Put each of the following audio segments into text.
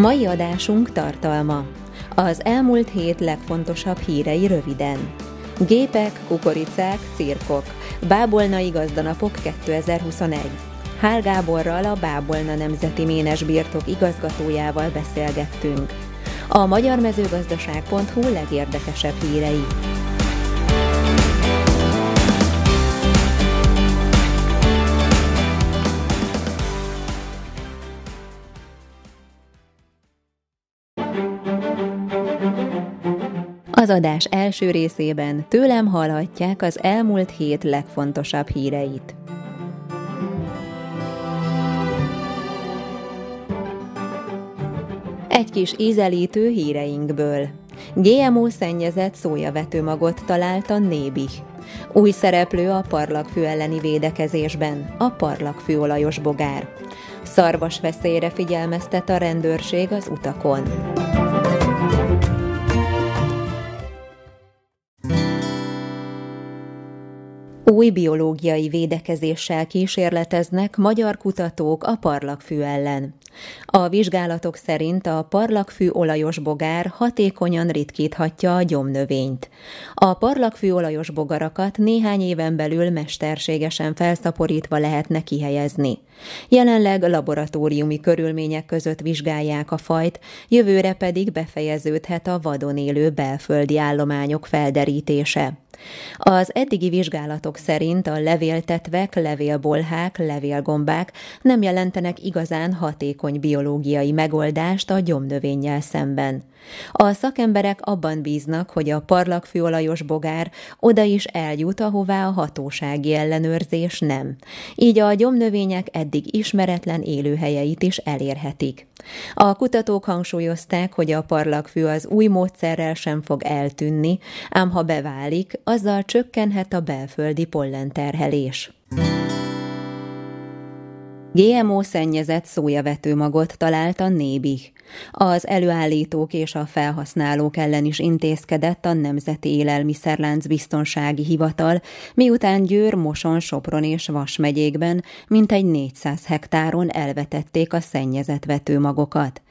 Mai adásunk tartalma. Az elmúlt hét legfontosabb hírei röviden. Gépek, kukoricák, cirkok. Bábolnai gazdanapok 2021. Hál Gáborral a Bábolna Nemzeti Ménes Birtok igazgatójával beszélgettünk. A magyar mezőgazdaság.hu legérdekesebb hírei. Az adás első részében tőlem hallhatják az elmúlt hét legfontosabb híreit. Egy kis ízelítő híreinkből. GMO szennyezett szójavetőmagot talált a Nébih. Új szereplő a parlagfű elleni védekezésben, a parlagfű olajos bogár. Szarvas veszélyre figyelmeztet a rendőrség az utakon. Új biológiai védekezéssel kísérleteznek magyar kutatók a parlagfű ellen. A vizsgálatok szerint a parlagfű olajos bogár hatékonyan ritkíthatja a gyomnövényt. A parlagfű olajos bogarakat néhány éven belül mesterségesen felszaporítva lehetne kihelyezni. Jelenleg laboratóriumi körülmények között vizsgálják a fajt, jövőre pedig befejeződhet a vadon élő belföldi állományok felderítése. Az eddigi vizsgálatok szerint a levéltetvek, levélbolhák, levélgombák nem jelentenek igazán hatékony biológiai megoldást a gyomnövényjel szemben. A szakemberek abban bíznak, hogy a parlagfűolajos bogár oda is eljut, ahová a hatósági ellenőrzés nem. Így a gyomnövények eddig ismeretlen élőhelyeit is elérhetik. A kutatók hangsúlyozták, hogy a parlagfű az új módszerrel sem fog eltűnni, ám ha beválik, azzal csökkenhet a belföldi pollenterhelés. GMO szennyezett szójavetőmagot talált a Nébih. Az előállítók és a felhasználók ellen is intézkedett a Nemzeti Élelmiszerlánc Biztonsági Hivatal, miután Győr, Moson, Sopron és Vas megyékben mintegy 400 hektáron elvetették a szennyezett vetőmagokat.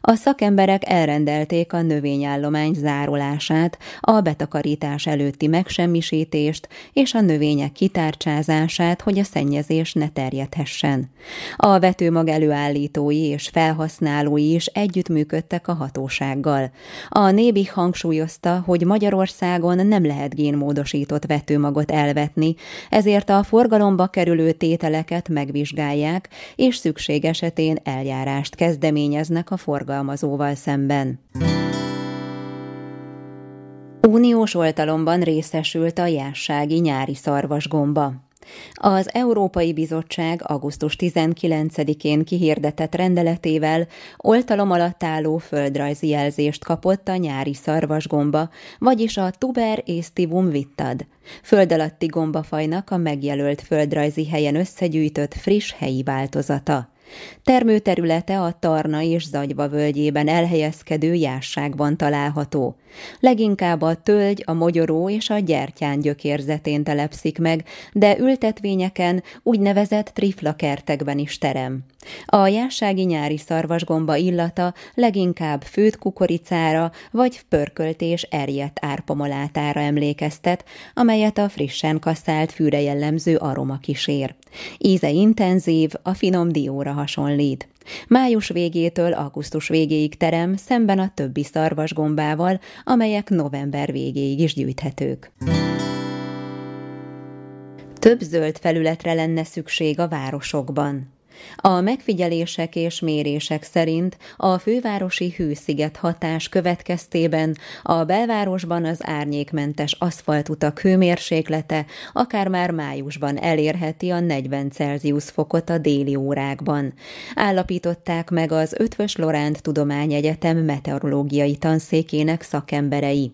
A szakemberek elrendelték a növényállomány zárolását, a betakarítás előtti megsemmisítést és a növények kitárcsázását, hogy a szennyezés ne terjedhessen. A vetőmag előállítói és felhasználói is együttműködtek a hatósággal. A Nébi hangsúlyozta, hogy Magyarországon nem lehet génmódosított vetőmagot elvetni, ezért a forgalomba kerülő tételeket megvizsgálják, és szükség esetén eljárást kezdeményeznek a a forgalmazóval szemben. Uniós oltalomban részesült a jássági nyári szarvasgomba. Az Európai Bizottság augusztus 19-én kihirdetett rendeletével oltalom alatt álló földrajzi jelzést kapott a nyári szarvasgomba, vagyis a Tuber aestivum vittad, föld alatti gombafajnak a megjelölt földrajzi helyen összegyűjtött friss helyi változata. Termőterülete a Tarna és Zagyva völgyében elhelyezkedő jásságban található. Leginkább a tölgy, a mogyoró és a gyertyán gyökérzetén telepszik meg, de ültetvényeken, úgynevezett triflakertekben is terem. A jássági nyári szarvasgomba illata leginkább főt kukoricára vagy pörkölt és erjedt árpamolátára emlékeztet, amelyet a frissen kasszált fűre jellemző aroma kísér. Íze intenzív, a finom dióra hasonlít. Május végétől augusztus végéig terem szemben a többi szarvasgombával, amelyek november végéig is gyűjthetők. Több zöld felületre lenne szükség a városokban. A megfigyelések és mérések szerint a fővárosi hősziget hatás következtében a belvárosban az árnyékmentes aszfaltutak hőmérséklete akár már májusban elérheti a 40 Celsius fokot a déli órákban. Állapították meg az Ötvös Loránd Tudományegyetem meteorológiai tanszékének szakemberei.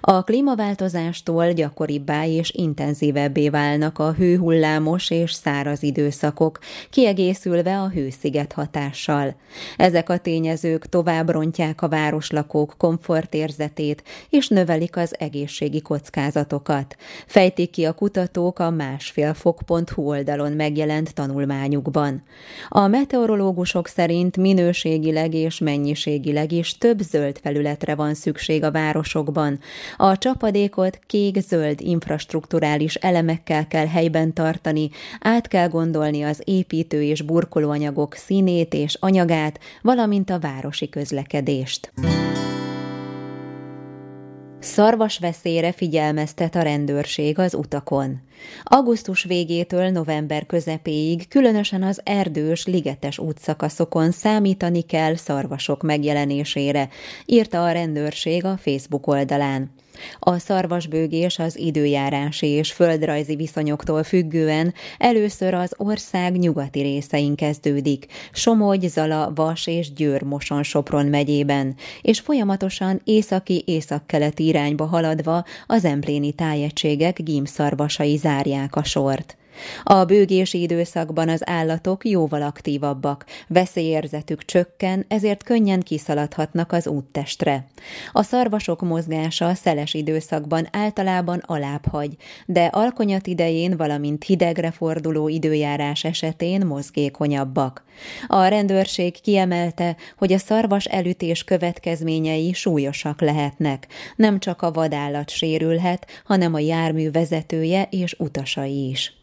A klímaváltozástól gyakoribbá és intenzívebbé válnak a hőhullámos és száraz időszakok, kiegészülve a hősziget hatással. Ezek a tényezők tovább rontják a városlakók komfortérzetét és növelik az egészségi kockázatokat. Fejtik ki a kutatók a másfélfok.hu oldalon megjelent tanulmányukban. A meteorológusok szerint minőségileg és mennyiségileg is több zöld felületre van szükség a városokban, a csapadékot kék-zöld infrastruktúrális elemekkel kell helyben tartani, át kell gondolni az építő és burkolóanyagok színét és anyagát, valamint a városi közlekedést. Szarvas veszélyre figyelmeztet a rendőrség az utakon. Augusztus végétől november közepéig különösen az erdős, ligetes útszakaszokon számítani kell szarvasok megjelenésére, írta a rendőrség a Facebook oldalán. A szarvasbőgés az időjárási és földrajzi viszonyoktól függően először az ország nyugati részein kezdődik, Somogy, Zala, Vas és Győr Moson Sopron megyében, és folyamatosan északi-északkeleti irányba haladva az empléni tájegységek gímszarvasai zárják a sort. A bőgési időszakban az állatok jóval aktívabbak, veszélyérzetük csökken, ezért könnyen kiszaladhatnak az úttestre. A szarvasok mozgása szeles időszakban általában alábbhagy, de alkonyat idején, valamint hidegre forduló időjárás esetén mozgékonyabbak. A rendőrség kiemelte, hogy a szarvas elütés következményei súlyosak lehetnek. Nem csak a vadállat sérülhet, hanem a jármű vezetője és utasai is.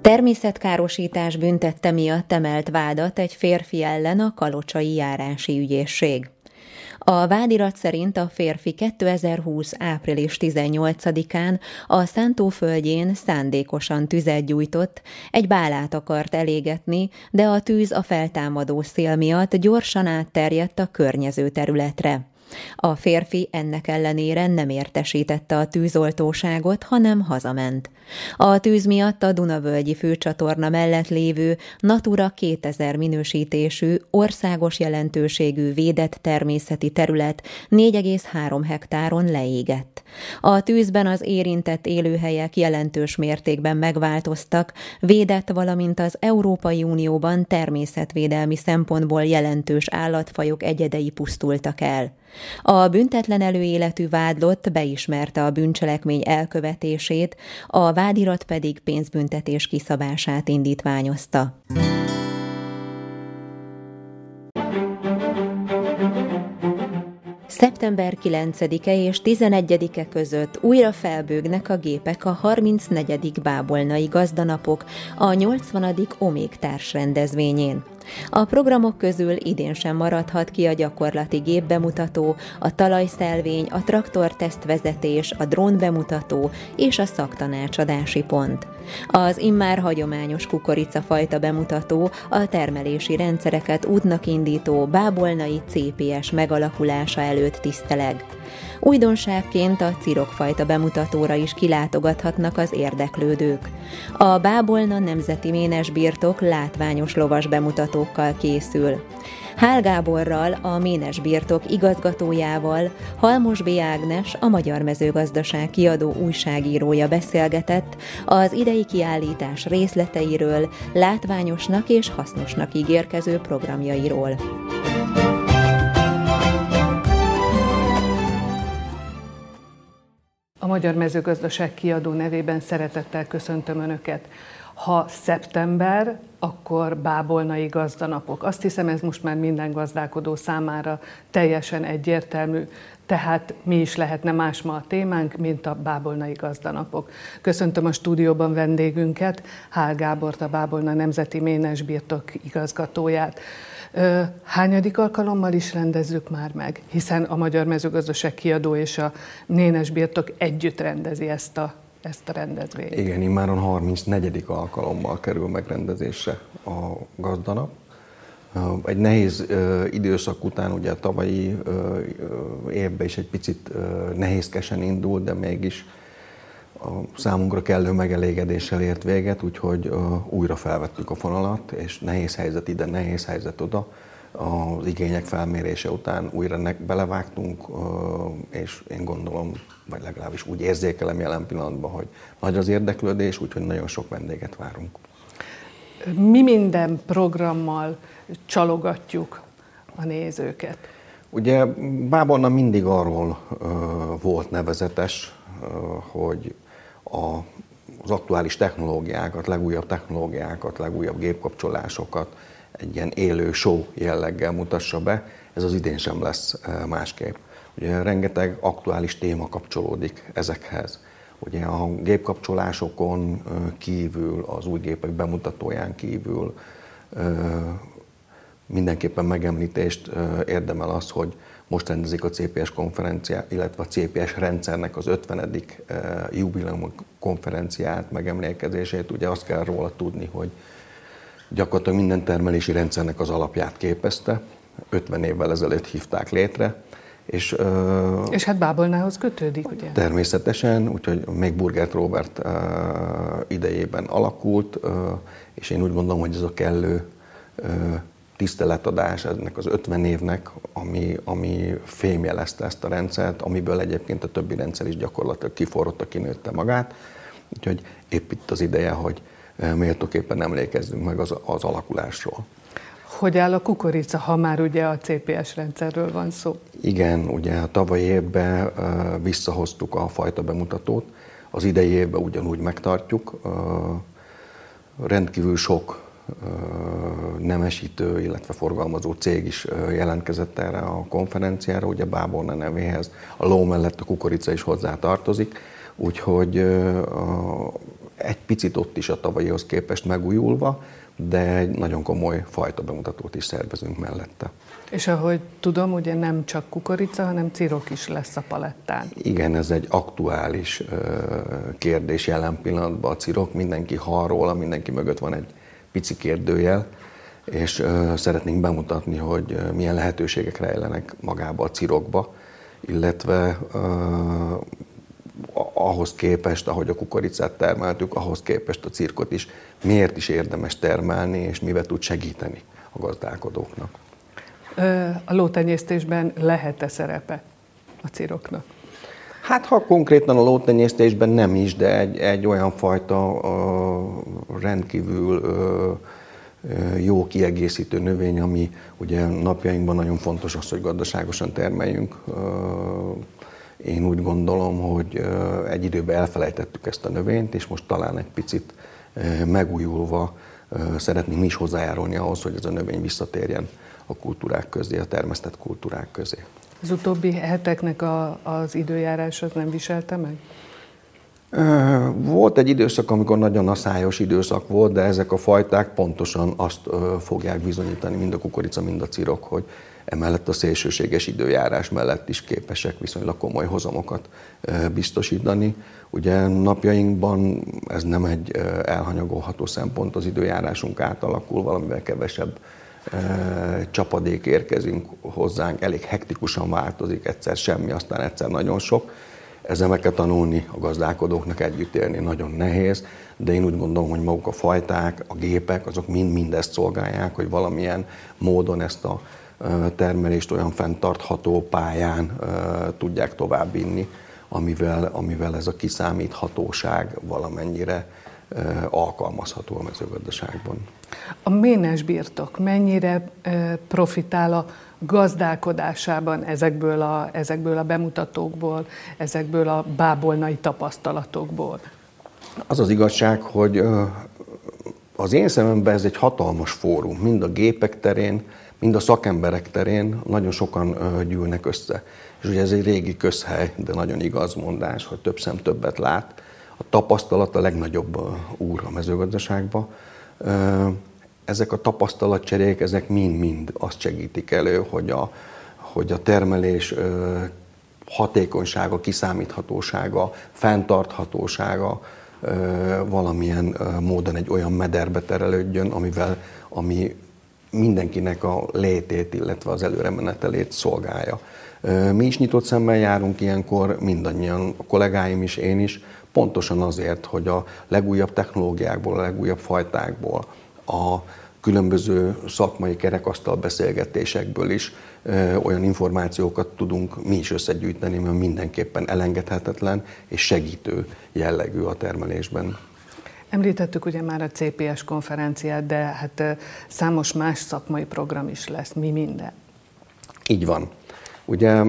Természetkárosítás büntette miatt emelt vádat egy férfi ellen a kalocsai járási ügyészség. A vádirat szerint a férfi 2020. április 18-án a Szántóföldjén szándékosan tüzet gyújtott, egy bálát akart elégetni, de a tűz a feltámadó szél miatt gyorsan átterjedt a környező területre. A férfi ennek ellenére nem értesítette a tűzoltóságot, hanem hazament. A tűz miatt a Dunavölgyi főcsatorna mellett lévő Natura 2000 minősítésű, országos jelentőségű védett természeti terület 4,3 hektáron leégett. A tűzben az érintett élőhelyek jelentős mértékben megváltoztak, védett, valamint az Európai Unióban természetvédelmi szempontból jelentős állatfajok egyedei pusztultak el. A büntetlen előéletű vádlott beismerte a bűncselekmény elkövetését, a vádirat pedig pénzbüntetés kiszabását indítványozta. Szeptember 9-e és 11-e között újra felbőgnek a gépek a 34. bábolnai gazdanapok a 80. Omég társrendezvényén. A programok közül idén sem maradhat ki a gyakorlati gépbemutató, a talajszelvény, a traktortesztvezetés, a drón bemutató és a szaktanácsadási pont. Az immár hagyományos kukoricafajta bemutató a termelési rendszereket útnak indító bábolnai CPS megalakulása előtt tiszteleg. Újdonságként a cirokfajta bemutatóra is kilátogathatnak az érdeklődők. A Bábolna Nemzeti Ménes Birtok látványos lovas bemutatókkal készül. Hál Gáborral, a Ménes Birtok igazgatójával, Halmos B. Ágnes, a Magyar Mezőgazdaság kiadó újságírója beszélgetett az idei kiállítás részleteiről, látványosnak és hasznosnak ígérkező programjairól. A Magyar Mezőgazdaság kiadó nevében szeretettel köszöntöm Önöket. Ha szeptember, akkor bábolnai gazdanapok. Azt hiszem, ez most már minden gazdálkodó számára teljesen egyértelmű. Tehát mi is lehetne más ma a témánk, mint a bábolnai gazdanapok. Köszöntöm a stúdióban vendégünket, Hál Gábort, a Bábolna Nemzeti Ménes Birtok igazgatóját. Hányadik alkalommal is rendezzük már meg, hiszen a Magyar Mezőgazdaság kiadó és a Nénes Birtok együtt rendezi ezt a ezt a rendezvényt. Igen, immáron 34. alkalommal kerül megrendezésre a gazdanap. Egy nehéz időszak után, ugye a tavalyi évben is egy picit nehézkesen indult, de mégis a számunkra kellő megelégedéssel ért véget, úgyhogy újra felvettük a fonalat, és nehéz helyzet ide, nehéz helyzet oda. Az igények felmérése után újra belevágtunk, és én gondolom, vagy legalábbis úgy érzékelem jelen pillanatban, hogy nagy az érdeklődés, úgyhogy nagyon sok vendéget várunk. Mi minden programmal csalogatjuk a nézőket? Ugye Báborna mindig arról volt nevezetes, hogy a, az aktuális technológiákat, legújabb technológiákat, legújabb gépkapcsolásokat egy ilyen élő show jelleggel mutassa be. Ez az idén sem lesz másképp. Ugye rengeteg aktuális téma kapcsolódik ezekhez. Ugye a gépkapcsolásokon kívül, az új gépek bemutatóján kívül mindenképpen megemlítést érdemel az, hogy most rendezik a CPS konferenciát, illetve a CPS rendszernek az 50. jubileum konferenciát, megemlékezését. Ugye azt kell róla tudni, hogy gyakorlatilag minden termelési rendszernek az alapját képezte. 50 évvel ezelőtt hívták létre. És, és hát Bábolnához kötődik, ugye? Természetesen, úgyhogy még Burgert Robert idejében alakult, és én úgy gondolom, hogy ez a kellő tiszteletadás ennek az 50 évnek, ami, ami fémjelezte ezt a rendszert, amiből egyébként a többi rendszer is gyakorlatilag kiforrotta, kinőtte magát. Úgyhogy épp itt az ideje, hogy méltóképpen emlékezzünk meg az, az alakulásról. Hogy áll a kukorica, ha már ugye a CPS rendszerről van szó? Igen, ugye a tavalyi évben visszahoztuk a fajta bemutatót, az idei évben ugyanúgy megtartjuk. Rendkívül sok nemesítő, illetve forgalmazó cég is jelentkezett erre a konferenciára, ugye Báborna nevéhez. A ló mellett a kukorica is hozzá tartozik, úgyhogy egy picit ott is a tavalyihoz képest megújulva, de egy nagyon komoly fajta bemutatót is szervezünk mellette. És ahogy tudom, ugye nem csak kukorica, hanem cirok is lesz a palettán. Igen, ez egy aktuális kérdés jelen pillanatban a cirok. Mindenki hall róla, mindenki mögött van egy pici kérdőjel, és szeretnénk bemutatni, hogy milyen lehetőségek rejlenek magába a cirokba, illetve ahhoz képest, ahogy a kukoricát termeltük, ahhoz képest a cirkot is miért is érdemes termelni, és mivel tud segíteni a gazdálkodóknak. A lótenyésztésben lehet-e szerepe a ciroknak? Hát ha konkrétan a lótenyésztésben nem is, de egy, egy olyan fajta uh, rendkívül uh, jó kiegészítő növény, ami ugye napjainkban nagyon fontos az, hogy gazdaságosan termeljünk. Én úgy gondolom, hogy egy időben elfelejtettük ezt a növényt, és most talán egy picit megújulva szeretnénk mi is hozzájárulni ahhoz, hogy ez a növény visszatérjen a kultúrák közé, a termesztett kultúrák közé. Az utóbbi heteknek a, az időjárás az nem viselte meg? Volt egy időszak, amikor nagyon aszályos időszak volt, de ezek a fajták pontosan azt fogják bizonyítani, mind a kukorica, mind a cirok, hogy emellett a szélsőséges időjárás mellett is képesek viszonylag komoly hozamokat biztosítani. Ugye napjainkban ez nem egy elhanyagolható szempont, az időjárásunk átalakul, valamivel kevesebb csapadék érkezünk hozzánk, elég hektikusan változik, egyszer semmi, aztán egyszer nagyon sok. Ezzel meg kell tanulni a gazdálkodóknak együtt élni, nagyon nehéz, de én úgy gondolom, hogy maguk a fajták, a gépek, azok mind-mind ezt szolgálják, hogy valamilyen módon ezt a termelést olyan fenntartható pályán tudják továbbvinni, amivel, amivel ez a kiszámíthatóság valamennyire alkalmazható a mezőgazdaságban. A ménes birtok mennyire profitál a gazdálkodásában ezekből a, ezekből a bemutatókból, ezekből a bábolnai tapasztalatokból? Az az igazság, hogy az én szememben ez egy hatalmas fórum, mind a gépek terén, mind a szakemberek terén nagyon sokan gyűlnek össze. És ugye ez egy régi közhely, de nagyon igaz mondás, hogy több szem többet lát. A tapasztalat a legnagyobb úr a mezőgazdaságban ezek a tapasztalatcserék, ezek mind-mind azt segítik elő, hogy a, hogy a termelés hatékonysága, kiszámíthatósága, fenntarthatósága valamilyen módon egy olyan mederbe terelődjön, amivel, ami mindenkinek a létét, illetve az előremenetelét szolgálja. Mi is nyitott szemmel járunk ilyenkor, mindannyian, a kollégáim is, én is, pontosan azért, hogy a legújabb technológiákból, a legújabb fajtákból, a különböző szakmai kerekasztal beszélgetésekből is olyan információkat tudunk mi is összegyűjteni, mert mindenképpen elengedhetetlen és segítő jellegű a termelésben. Említettük ugye már a CPS konferenciát, de hát számos más szakmai program is lesz. Mi minden? Így van. Ugye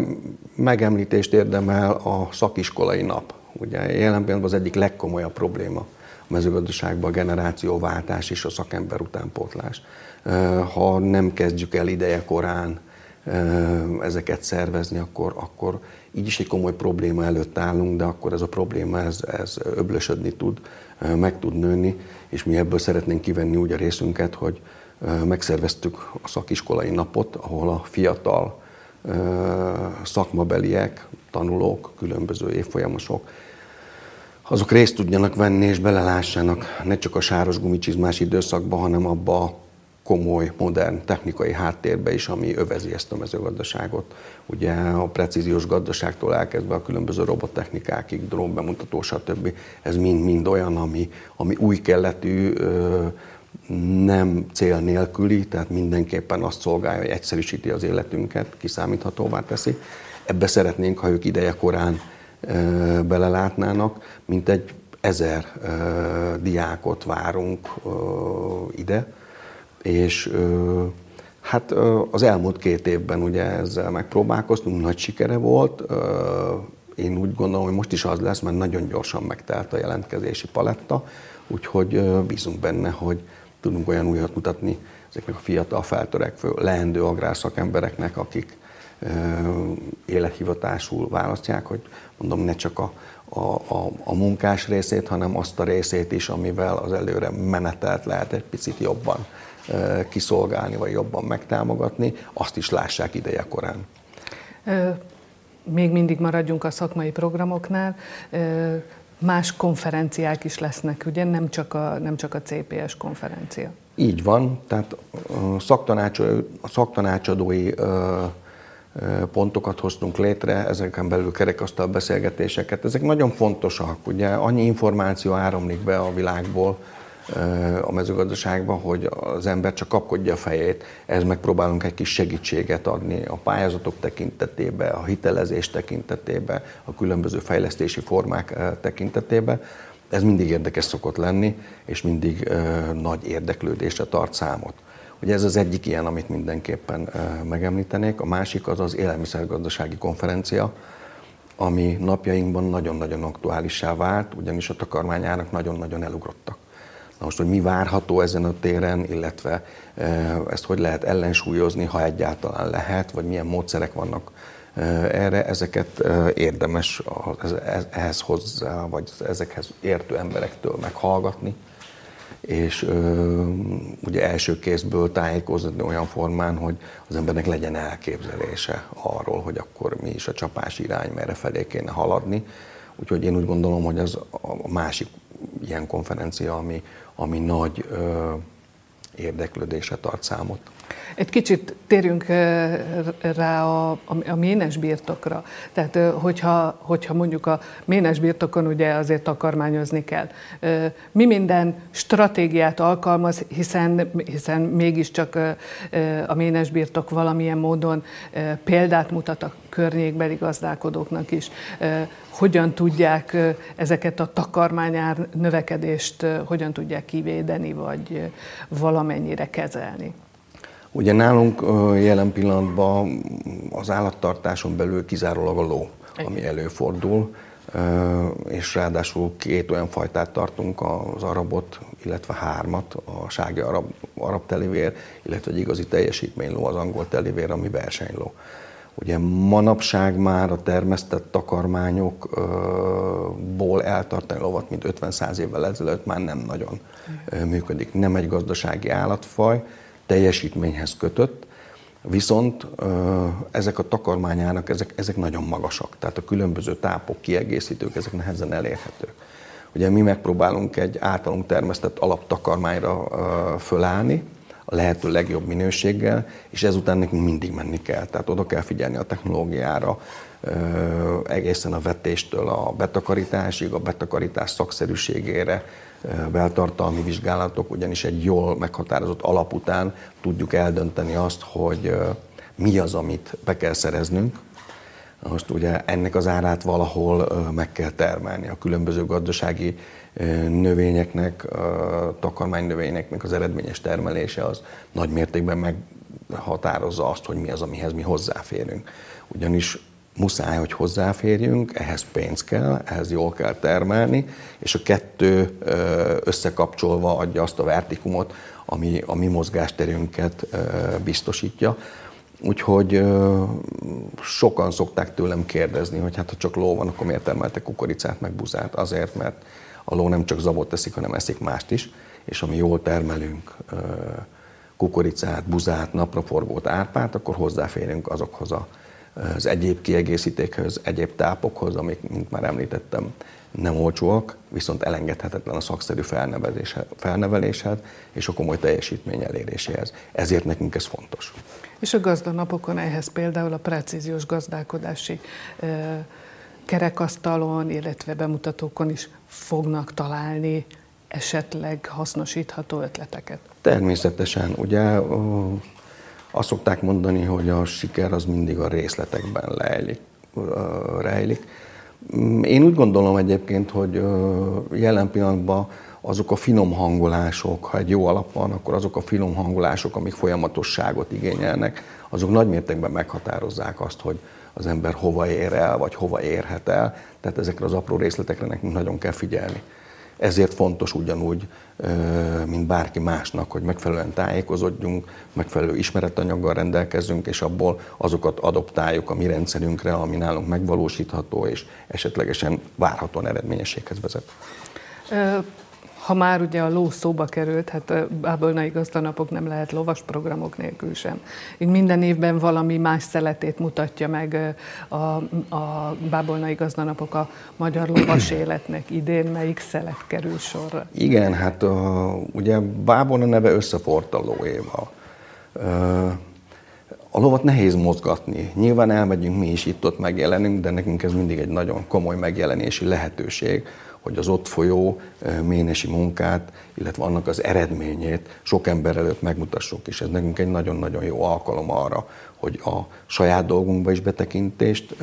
megemlítést érdemel a szakiskolai nap. Ugye jelen pillanatban az egyik legkomolyabb probléma a mezőgazdaságban a generációváltás és a szakember utánpótlás. Ha nem kezdjük el ideje korán ezeket szervezni, akkor, akkor így is egy komoly probléma előtt állunk, de akkor ez a probléma ez, ez öblösödni tud, meg tud nőni, és mi ebből szeretnénk kivenni úgy a részünket, hogy megszerveztük a szakiskolai napot, ahol a fiatal szakmabeliek, tanulók, különböző évfolyamosok, azok részt tudjanak venni és belelássanak ne csak a sáros gumicsizmás időszakba, hanem abba a komoly, modern technikai háttérbe is, ami övezi ezt a mezőgazdaságot. Ugye a precíziós gazdaságtól elkezdve a különböző robottechnikákig, drónbemutató, stb. Ez mind-mind olyan, ami, ami új keletű, nem cél nélküli, tehát mindenképpen azt szolgálja, hogy egyszerűsíti az életünket, kiszámíthatóvá teszi. Ebbe szeretnénk, ha ők ideje korán belelátnának, mint egy ezer diákot várunk ide, és hát az elmúlt két évben ugye ezzel megpróbálkoztunk, nagy sikere volt, én úgy gondolom, hogy most is az lesz, mert nagyon gyorsan megtelt a jelentkezési paletta, úgyhogy bízunk benne, hogy tudunk olyan újat mutatni ezeknek a fiatal feltörekvő, leendő agrárszakembereknek, akik élethivatásul választják, hogy mondom, ne csak a, a, a, a munkás részét, hanem azt a részét is, amivel az előre menetelt lehet egy picit jobban kiszolgálni, vagy jobban megtámogatni, azt is lássák ideje korán. Még mindig maradjunk a szakmai programoknál. Más konferenciák is lesznek, ugye? Nem csak a, nem csak a CPS konferencia. Így van, tehát a, szaktanácsadói, a szaktanácsadói pontokat hoztunk létre, ezeken belül kerekasztal beszélgetéseket. Ezek nagyon fontosak, ugye annyi információ áramlik be a világból, a mezőgazdaságba, hogy az ember csak kapkodja a fejét, ez megpróbálunk egy kis segítséget adni a pályázatok tekintetében, a hitelezés tekintetében, a különböző fejlesztési formák tekintetében. Ez mindig érdekes szokott lenni, és mindig nagy érdeklődésre tart számot. Ugye ez az egyik ilyen, amit mindenképpen megemlítenék. A másik az az élelmiszergazdasági konferencia, ami napjainkban nagyon-nagyon aktuálissá vált, ugyanis a takarmányárak nagyon-nagyon elugrottak. Na most, hogy mi várható ezen a téren, illetve ezt hogy lehet ellensúlyozni, ha egyáltalán lehet, vagy milyen módszerek vannak erre, ezeket érdemes ehhez hozzá, vagy ezekhez értő emberektől meghallgatni, és ugye első kézből tájékozni olyan formán, hogy az embernek legyen elképzelése arról, hogy akkor mi is a csapás irány, merre felé kéne haladni. Úgyhogy én úgy gondolom, hogy ez a másik ilyen konferencia, ami, ami nagy ö, érdeklődésre tart számot. Egy kicsit térjünk rá a, a, ménes birtokra. Tehát, hogyha, hogyha mondjuk a ménes birtokon ugye azért takarmányozni kell. Mi minden stratégiát alkalmaz, hiszen, hiszen mégiscsak a ménes birtok valamilyen módon példát mutat a környékbeli gazdálkodóknak is. Hogyan tudják ezeket a takarmányár növekedést, hogyan tudják kivédeni, vagy valamennyire kezelni? Ugye nálunk jelen pillanatban az állattartáson belül kizárólag a ló, ami előfordul, és ráadásul két olyan fajtát tartunk, az arabot, illetve hármat, a sági arab, arab telivér, illetve egy igazi teljesítményló, az angol telivér, ami versenyló. Ugye manapság már a termesztett takarmányokból eltartani lovat, mint 50-100 évvel ezelőtt már nem nagyon működik. Nem egy gazdasági állatfaj, teljesítményhez kötött. Viszont ezek a takarmányának, ezek, ezek nagyon magasak, tehát a különböző tápok, kiegészítők, ezek nehezen elérhetők. Ugye mi megpróbálunk egy általunk termesztett alaptakarmányra fölállni, a lehető legjobb minőséggel, és ezután nekünk mindig menni kell. Tehát oda kell figyelni a technológiára, egészen a vetéstől a betakarításig, a betakarítás szakszerűségére, beltartalmi vizsgálatok, ugyanis egy jól meghatározott alap után tudjuk eldönteni azt, hogy mi az, amit be kell szereznünk. Most ugye ennek az árát valahol meg kell termelni. A különböző gazdasági növényeknek, takarmánynövényeknek az eredményes termelése az nagy mértékben meghatározza azt, hogy mi az, amihez mi hozzáférünk. Ugyanis muszáj, hogy hozzáférjünk, ehhez pénz kell, ehhez jól kell termelni, és a kettő összekapcsolva adja azt a vertikumot, ami a mi mozgásterünket biztosítja. Úgyhogy sokan szokták tőlem kérdezni, hogy hát ha csak ló van, akkor miért termeltek kukoricát meg buzát? Azért, mert a ló nem csak zabot teszik, hanem eszik mást is, és ami jól termelünk kukoricát, buzát, napraforgót, árpát, akkor hozzáférünk azokhoz a az egyéb kiegészítékhez, egyéb tápokhoz, amik, mint már említettem, nem olcsóak, viszont elengedhetetlen a szakszerű felneveléshez és a komoly teljesítmény eléréséhez. Ezért nekünk ez fontos. És a gazdanapokon ehhez például a precíziós gazdálkodási kerekasztalon, illetve bemutatókon is fognak találni esetleg hasznosítható ötleteket? Természetesen. Ugye azt szokták mondani, hogy a siker az mindig a részletekben lejlik, rejlik. Mm, én úgy gondolom egyébként, hogy jelen pillanatban azok a finom hangolások, ha egy jó alap van, akkor azok a finom hangolások, amik folyamatosságot igényelnek, azok nagy mértékben meghatározzák azt, hogy az ember hova ér el, vagy hova érhet el. Tehát ezekre az apró részletekre nekünk nagyon kell figyelni. Ezért fontos ugyanúgy, mint bárki másnak, hogy megfelelően tájékozódjunk, megfelelő ismeretanyaggal rendelkezzünk, és abból azokat adoptáljuk a mi rendszerünkre, ami nálunk megvalósítható, és esetlegesen várhatóan eredményességhez vezet. Ha már ugye a ló szóba került, hát bábolnai gazdanapok nem lehet lovas programok nélkül sem. Így minden évben valami más szeletét mutatja meg a, a bábolnai gazdanapok a magyar lovas életnek. Idén melyik szelet kerül sorra? Igen, hát a, ugye bábolna neve összefort a lóéval. A lovat nehéz mozgatni. Nyilván elmegyünk mi is itt-ott megjelenünk, de nekünk ez mindig egy nagyon komoly megjelenési lehetőség, hogy az ott folyó ménesi munkát, illetve annak az eredményét sok ember előtt megmutassuk, és ez nekünk egy nagyon-nagyon jó alkalom arra, hogy a saját dolgunkba is betekintést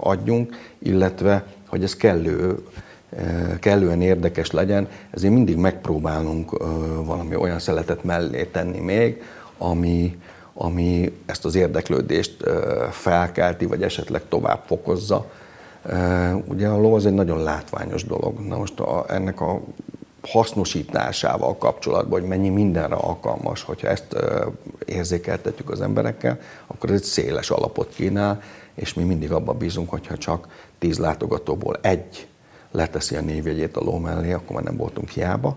adjunk, illetve hogy ez kellő, kellően érdekes legyen, ezért mindig megpróbálunk valami olyan szeletet mellé tenni még, ami, ami ezt az érdeklődést felkelti, vagy esetleg tovább fokozza, Ugye a ló az egy nagyon látványos dolog. Na most a, ennek a hasznosításával kapcsolatban, hogy mennyi mindenre alkalmas, hogyha ezt érzékeltetjük az emberekkel, akkor ez egy széles alapot kínál, és mi mindig abban bízunk, hogyha csak tíz látogatóból egy leteszi a névjegyét a ló mellé, akkor már nem voltunk hiába.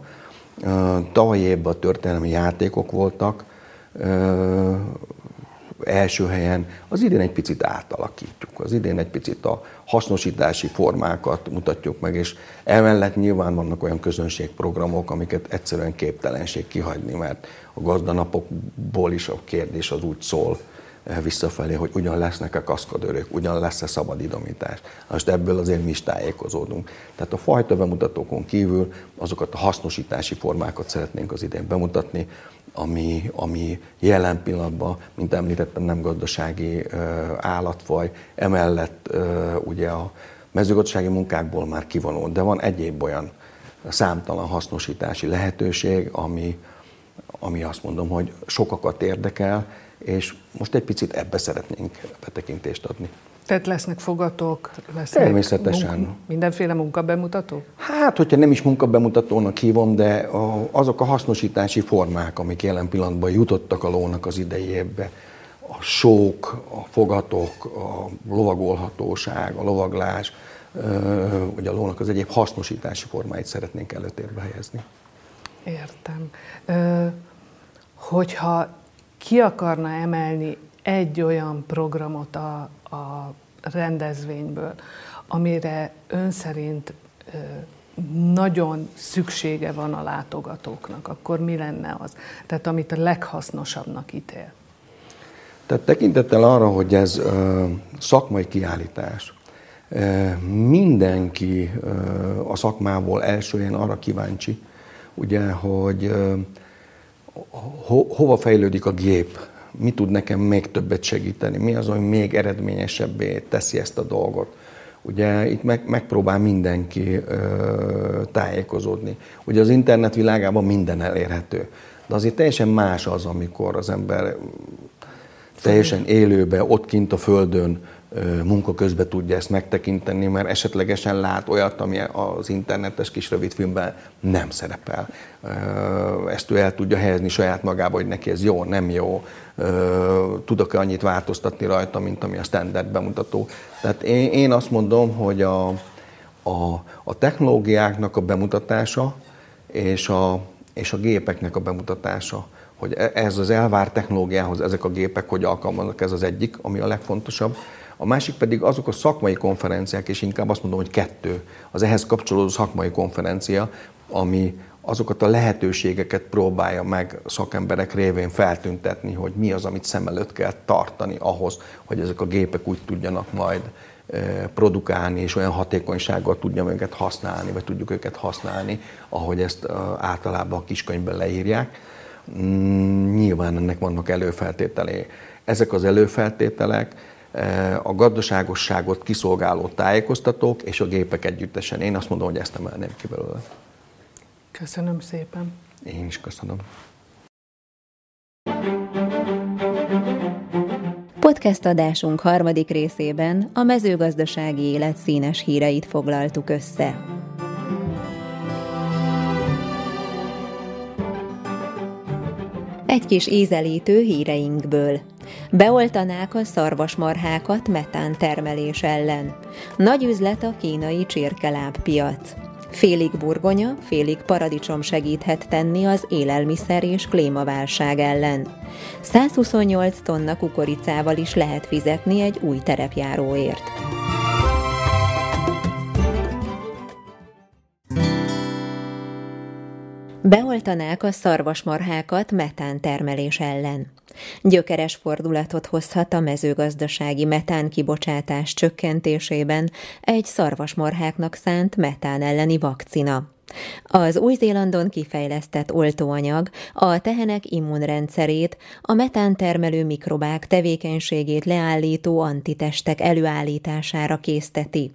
Tavaly évben a történelmi játékok voltak, első helyen, az idén egy picit átalakítjuk. Az idén egy picit a hasznosítási formákat mutatjuk meg, és emellett nyilván vannak olyan közönségprogramok, amiket egyszerűen képtelenség kihagyni, mert a gazdanapokból is a kérdés az úgy szól eh, visszafelé, hogy ugyan lesznek-e kaszkadőrök, ugyan lesz-e szabad idomítás. Most ebből azért mi is tájékozódunk. Tehát a fajta bemutatókon kívül azokat a hasznosítási formákat szeretnénk az idén bemutatni, ami, ami jelen pillanatban, mint említettem, nem gazdasági állatfaj, emellett ugye a mezőgazdasági munkákból már kivonult, de van egyéb olyan számtalan hasznosítási lehetőség, ami, ami azt mondom, hogy sokakat érdekel, és most egy picit ebbe szeretnénk betekintést adni. Tehát lesznek fogatók, lesznek Természetesen. Munka, mindenféle munkabemutató? Hát, hogyha nem is munkabemutatónak hívom, de a, azok a hasznosítási formák, amik jelen pillanatban jutottak a lónak az idejébe, a sók, a fogatok, a lovagolhatóság, a lovaglás, vagy a lónak az egyéb hasznosítási formáit szeretnénk előtérbe helyezni. Értem. Hogyha ki akarna emelni egy olyan programot a, a rendezvényből, amire ön szerint nagyon szüksége van a látogatóknak, akkor mi lenne az? Tehát amit a leghasznosabbnak ítél. Tehát tekintettel arra, hogy ez ö, szakmai kiállítás, ö, mindenki ö, a szakmából elsőjén arra kíváncsi, ugye, hogy ho, hova fejlődik a gép, mi tud nekem még többet segíteni, mi az, ami még eredményesebbé teszi ezt a dolgot. Ugye itt meg, megpróbál mindenki ö, tájékozódni. Ugye az internet világában minden elérhető, de azért teljesen más az, amikor az ember teljesen élőbe, ott kint a földön munka közben tudja ezt megtekinteni, mert esetlegesen lát olyat, ami az internetes kis rövidfilmben nem szerepel. Ezt ő el tudja helyezni saját magába, hogy neki ez jó, nem jó, tudok-e annyit változtatni rajta, mint ami a standard bemutató. Tehát én, én azt mondom, hogy a, a, a technológiáknak a bemutatása és a, és a gépeknek a bemutatása, hogy e, ez az elvárt technológiához ezek a gépek hogy alkalmaznak, ez az egyik, ami a legfontosabb. A másik pedig azok a szakmai konferenciák, és inkább azt mondom, hogy kettő, az ehhez kapcsolódó szakmai konferencia, ami azokat a lehetőségeket próbálja meg szakemberek révén feltüntetni, hogy mi az, amit szem előtt kell tartani ahhoz, hogy ezek a gépek úgy tudjanak majd produkálni, és olyan hatékonysággal tudjam őket használni, vagy tudjuk őket használni, ahogy ezt általában a kiskönyvben leírják. Mm, nyilván ennek vannak előfeltételei. Ezek az előfeltételek a gazdaságosságot kiszolgáló tájékoztatók és a gépek együttesen. Én azt mondom, hogy ezt emelném ki belőle. Köszönöm szépen. Én is köszönöm. Podcast adásunk harmadik részében a mezőgazdasági élet színes híreit foglaltuk össze. Egy kis ízelítő híreinkből. Beoltanák a szarvasmarhákat metán termelés ellen. Nagy üzlet a kínai csirkeláb piac. Félig burgonya, félig paradicsom segíthet tenni az élelmiszer és klímaválság ellen. 128 tonna kukoricával is lehet fizetni egy új terepjáróért. Beoltanák a szarvasmarhákat metántermelés ellen. Gyökeres fordulatot hozhat a mezőgazdasági metán kibocsátás csökkentésében egy szarvasmarháknak szánt metán elleni vakcina. Az Új-Zélandon kifejlesztett oltóanyag a tehenek immunrendszerét, a metántermelő mikrobák tevékenységét leállító antitestek előállítására készteti.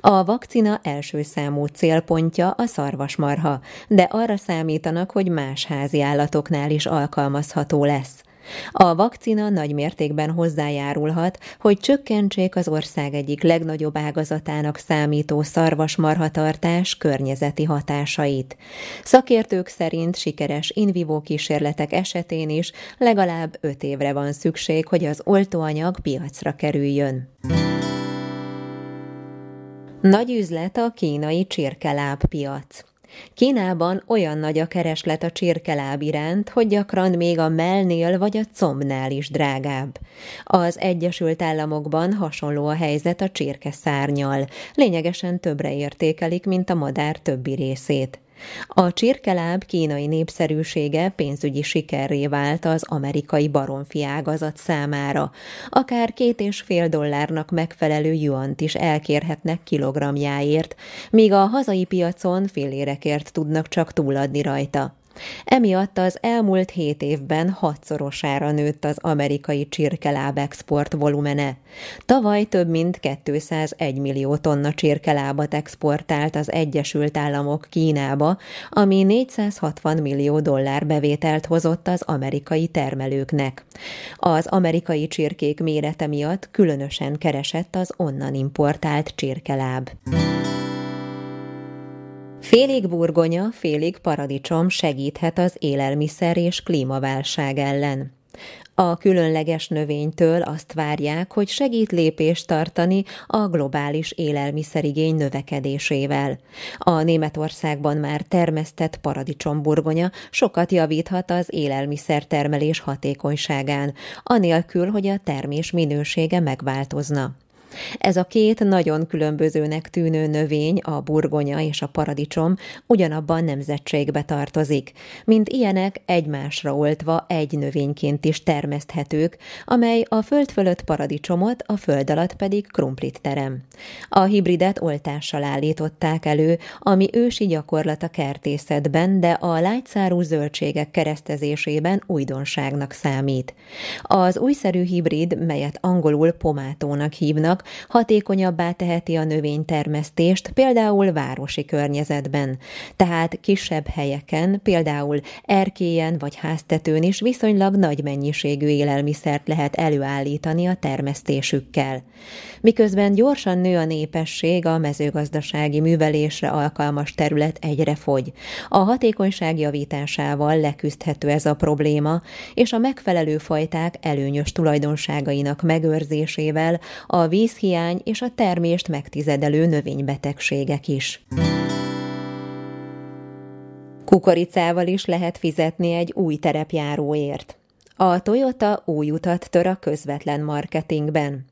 A vakcina első számú célpontja a szarvasmarha, de arra számítanak, hogy más házi állatoknál is alkalmazható lesz. A vakcina nagy mértékben hozzájárulhat, hogy csökkentsék az ország egyik legnagyobb ágazatának számító szarvasmarhatartás környezeti hatásait. Szakértők szerint sikeres in vivo kísérletek esetén is legalább öt évre van szükség, hogy az oltóanyag piacra kerüljön. Nagy üzlet a kínai csirkeláb piac. Kínában olyan nagy a kereslet a csirkeláb iránt, hogy gyakran még a mellnél vagy a combnál is drágább. Az Egyesült Államokban hasonló a helyzet a csirkeszárnyal. Lényegesen többre értékelik, mint a madár többi részét. A csirkeláb kínai népszerűsége pénzügyi sikerré vált az amerikai baromfi ágazat számára. Akár két és fél dollárnak megfelelő juant is elkérhetnek kilogramjáért, míg a hazai piacon félérekért tudnak csak túladni rajta. Emiatt az elmúlt hét évben hatszorosára nőtt az amerikai csirkeláb export volumene. Tavaly több mint 201 millió tonna csirkelábat exportált az Egyesült Államok Kínába, ami 460 millió dollár bevételt hozott az amerikai termelőknek. Az amerikai csirkék mérete miatt különösen keresett az onnan importált csirkeláb. Félig burgonya, félig paradicsom segíthet az élelmiszer és klímaválság ellen. A különleges növénytől azt várják, hogy segít lépést tartani a globális élelmiszerigény növekedésével. A Németországban már termesztett paradicsomburgonya sokat javíthat az élelmiszertermelés hatékonyságán, anélkül, hogy a termés minősége megváltozna. Ez a két nagyon különbözőnek tűnő növény, a burgonya és a paradicsom ugyanabban nemzetségbe tartozik, mint ilyenek egymásra oltva egy növényként is termeszthetők, amely a föld fölött paradicsomot, a föld alatt pedig krumplit terem. A hibridet oltással állították elő, ami ősi gyakorlat a kertészetben, de a lágyszárú zöldségek keresztezésében újdonságnak számít. Az újszerű hibrid, melyet angolul pomátónak hívnak, hatékonyabbá teheti a növénytermesztést, például városi környezetben. Tehát kisebb helyeken, például erkélyen vagy háztetőn is viszonylag nagy mennyiségű élelmiszert lehet előállítani a termesztésükkel. Miközben gyorsan nő a népesség, a mezőgazdasági művelésre alkalmas terület egyre fogy. A hatékonyság javításával leküzdhető ez a probléma, és a megfelelő fajták előnyös tulajdonságainak megőrzésével a víz vízhiány és a termést megtizedelő növénybetegségek is. Kukoricával is lehet fizetni egy új terepjáróért. A Toyota új utat tör a közvetlen marketingben.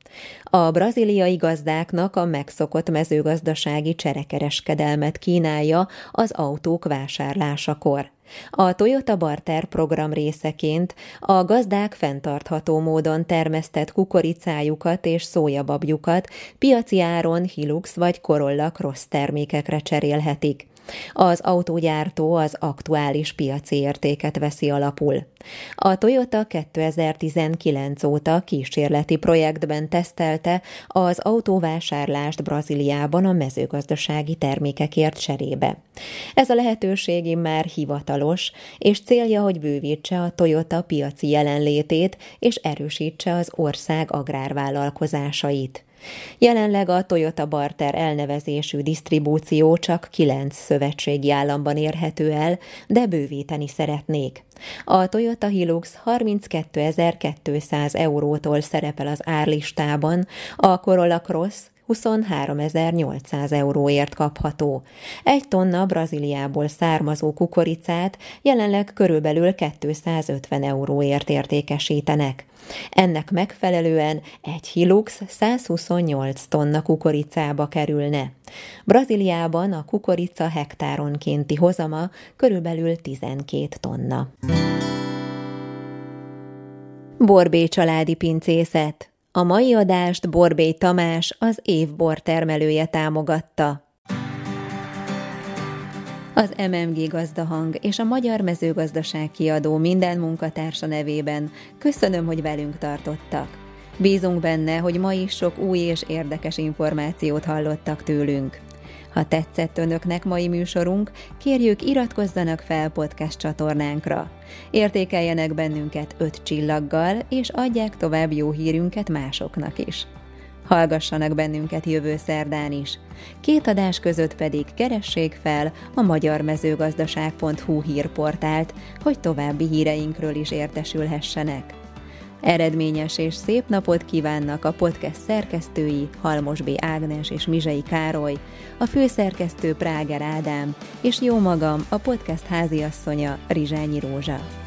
A braziliai gazdáknak a megszokott mezőgazdasági cserekereskedelmet kínálja az autók vásárlásakor. A Toyota Barter program részeként a gazdák fenntartható módon termesztett kukoricájukat és szójababjukat piaci áron Hilux vagy Corolla Cross termékekre cserélhetik. Az autógyártó az aktuális piaci értéket veszi alapul. A Toyota 2019 óta kísérleti projektben tesztelte az autóvásárlást Brazíliában a mezőgazdasági termékekért cserébe. Ez a lehetőség már hivatalos, és célja, hogy bővítse a Toyota piaci jelenlétét és erősítse az ország agrárvállalkozásait. Jelenleg a Toyota Barter elnevezésű disztribúció csak kilenc szövetségi államban érhető el, de bővíteni szeretnék. A Toyota Hilux 32.200 eurótól szerepel az árlistában, a Corolla Cross 23.800 euróért kapható. Egy tonna Brazíliából származó kukoricát jelenleg körülbelül 250 euróért értékesítenek. Ennek megfelelően egy Hilux 128 tonna kukoricába kerülne. Brazíliában a kukorica hektáronkénti hozama körülbelül 12 tonna. Borbé családi pincészet a mai adást Borbély Tamás, az évbor termelője támogatta. Az MMG Gazdahang és a Magyar Mezőgazdaság kiadó minden munkatársa nevében köszönöm, hogy velünk tartottak. Bízunk benne, hogy ma is sok új és érdekes információt hallottak tőlünk. Ha tetszett önöknek mai műsorunk, kérjük iratkozzanak fel podcast csatornánkra. Értékeljenek bennünket öt csillaggal, és adják tovább jó hírünket másoknak is. Hallgassanak bennünket jövő szerdán is. Két adás között pedig keressék fel a magyarmezőgazdaság.hu hírportált, hogy további híreinkről is értesülhessenek. Eredményes és szép napot kívánnak a podcast szerkesztői Halmos B. Ágnes és Mizsei Károly, a főszerkesztő Práger Ádám, és jó magam, a podcast háziasszonya Rizsányi Rózsa.